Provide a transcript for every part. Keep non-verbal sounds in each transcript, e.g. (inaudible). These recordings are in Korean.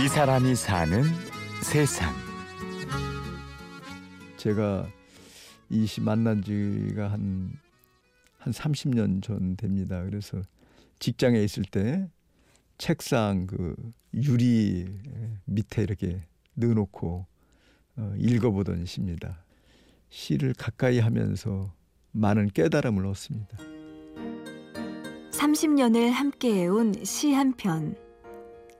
이 사람이 사는 세상. 제가 이시 만난 지가 한, 한 30년 전 됩니다. 그래서 직장에 있을 때 책상 그 유리 밑에 이렇게 넣어놓고 어, 읽어보던 시입니다. 시를 가까이 하면서 많은 깨달음을 얻습니다. 30년을 함께해온 시 한 편.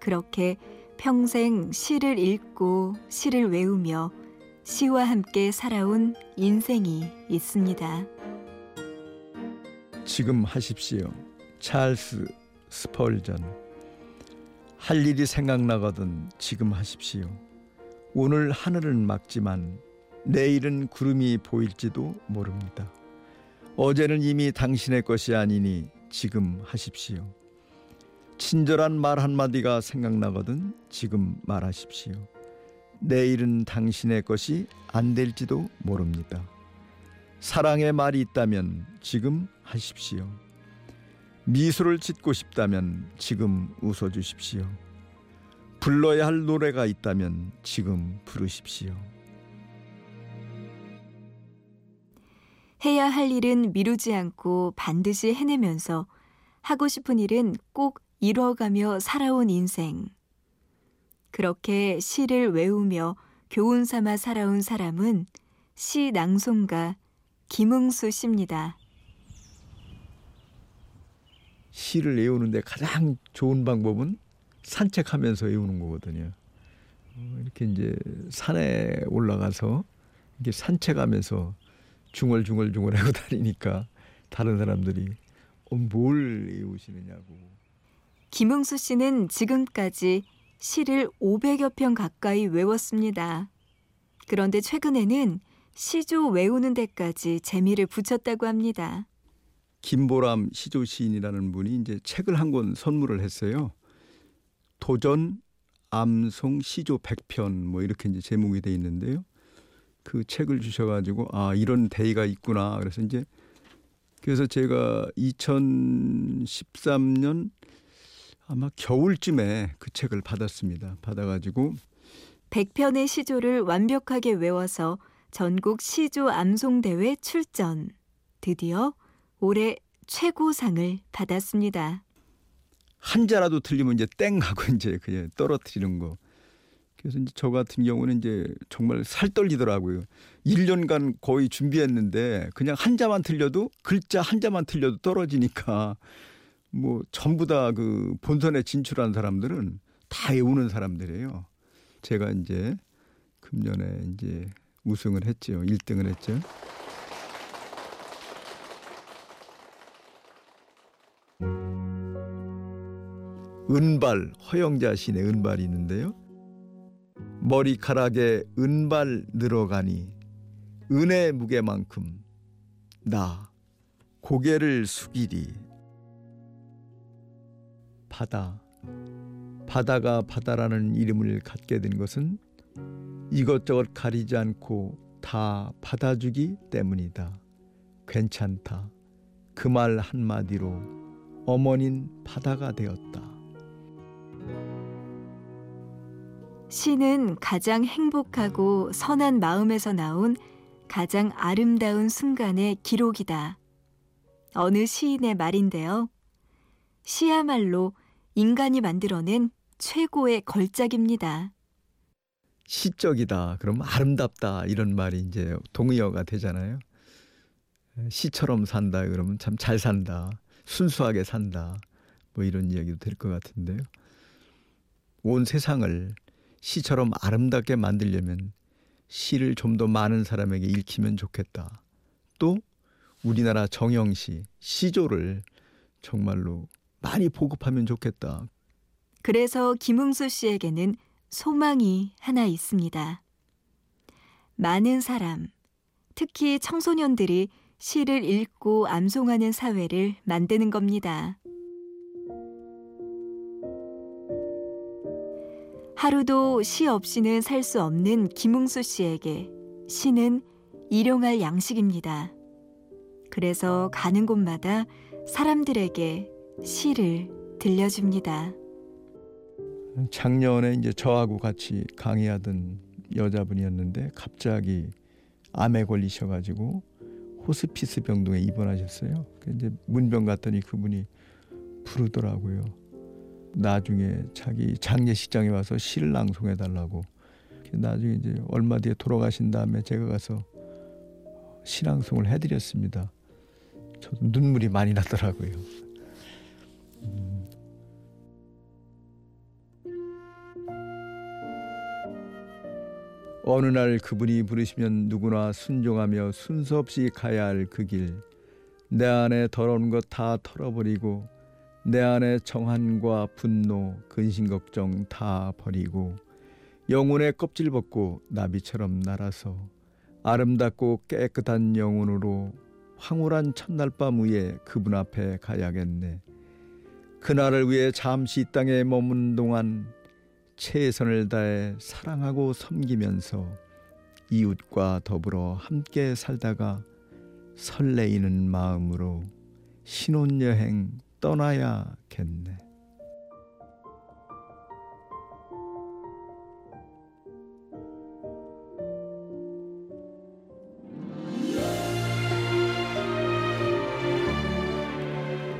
그렇게 평생 시를 읽고 시를 외우며 시와 함께 살아온 인생이 있습니다. 지금 하십시오. 찰스 스펄전. 할 일이 생각나거든 지금 하십시오. 오늘 하늘은 맑지만 내일은 구름이 보일지도 모릅니다. 어제는 이미 당신의 것이 아니니 지금 하십시오. 친절한 말 한마디가 생각나거든 지금 말하십시오. 내일은 당신의 것이 안 될지도 모릅니다. 사랑의 말이 있다면 지금 하십시오. 미소를 짓고 싶다면 지금 웃어주십시오. 불러야 할 노래가 있다면 지금 부르십시오. 해야 할 일은 미루지 않고 반드시 해내면서 하고 싶은 일은 꼭 이뤄가며 살아온 인생. 그렇게 시를 외우며 교훈 삼아 살아온 사람은 시 낭송가 김응수 씨입니다. 시를 외우는데 가장 좋은 방법은 산책하면서 외우는 거거든요. 어, 이렇게 이제 산에 올라가서 이렇게 산책하면서 중얼중얼중얼 하고 (laughs) 다니니까 다른 사람들이 어, 뭘 외우시느냐고. 김응수 씨는 지금까지 시를 500여 편 가까이 외웠습니다. 그런데 최근에는 시조 외우는 데까지 재미를 붙였다고 합니다. 김보람 시조 시인이라는 분이 이제 책을 한 권 선물을 했어요. 도전 암송 시조 100편 뭐 이렇게 이제 제목이 돼 있는데요. 그 책을 주셔 가지고 아 이런 대의가 있구나 그래서 이제 그래서 제가 2013년 아마 겨울쯤에 그 책을 받았습니다. 받아가지고 100편의 시조를 완벽하게 외워서 전국 시조 암송 대회 출전. 드디어 올해 최고상을 받았습니다. 한자라도 틀리면 이제 땡 하고 이제 그냥 떨어뜨리는 거. 그래서 이제 저 같은 경우는 이제 정말 살 떨리더라고요. 1년간 거의 준비했는데 그냥 한자만 틀려도 글자 한자만 틀려도 떨어지니까 뭐 전부 다 그 본선에 진출한 사람들은 다 외우는 사람들이에요. 제가 이제 금년에 이제 우승을 했죠. 1등을 했죠. 은발 허영자 신의 은발이 있는데요. 머리카락에 은발 늘어가니 은의 무게만큼 나 고개를 숙이리 바다 바다가 바다라는 이름을 갖게 된 것은 이것저것 가리지 않고 다 받아주기 때문이다. 괜찮다. 그 말 한마디로 어머닌 바다가 되었다. 시는 가장 행복하고 선한 마음에서 나온 가장 아름다운 순간의 기록이다. 어느 시인의 말인데요. 시야말로 인간이 만들어낸 최고의 걸작입니다. 시적이다. 그럼 아름답다. 이런 말이 이제 동의어가 되잖아요. 시처럼 산다. 그러면 참 잘 산다. 순수하게 산다. 뭐 이런 이야기도 될 것 같은데요. 온 세상을 시처럼 아름답게 만들려면 시를 좀 더 많은 사람에게 읽히면 좋겠다. 또 우리나라 정영시 시조를 정말로 많이 보급하면 좋겠다. 그래서 김웅수 씨에게는 소망이 하나 있습니다. 많은 사람, 특히 청소년들이 시를 읽고 암송하는 사회를 만드는 겁니다. 하루도 시 없이는 살 수 없는 김웅수 씨에게 시는 일용할 양식입니다. 그래서 가는 곳마다 사람들에게 시를 들려줍니다. 작년에 이제 저하고 같이 강의하던 여자분이었는데 갑자기 암에 걸리셔가지고 호스피스 병동에 입원하셨어요. 이제 문병 갔더니 그분이 부르더라고요. 나중에 자기 장례식장에 와서 시를 낭송해 달라고. 나중에 이제 얼마 뒤에 돌아가신 다음에 제가 가서 시낭송을 해드렸습니다. 저도 눈물이 많이 나더라고요. 어느 날 그분이 부르시면 누구나 순종하며 순서 없이 가야 할 그 길. 내 안에 더러운 것 다 털어버리고 내 안에 정한과 분노, 근심 걱정 다 버리고 영혼의 껍질 벗고 나비처럼 날아서 아름답고 깨끗한 영혼으로 황홀한 첫날 밤 위에 그분 앞에 가야겠네. 그날을 위해 잠시 이 땅에 머문 동안 최선을 다해 사랑하고 섬기면서 이웃과 더불어 함께 살다가 설레이는 마음으로 신혼여행 떠나야겠네.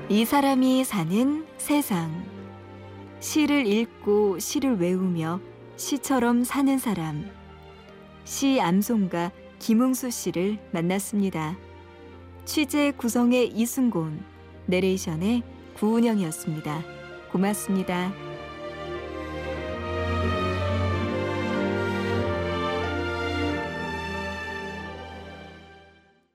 이 사람이 사는 세상. 시를 읽고 시를 외우며 시처럼 사는 사람. 시 암송가 김웅수 씨를 만났습니다. 취재 구성의 이순곤, 내레이션의 구운영이었습니다. 고맙습니다.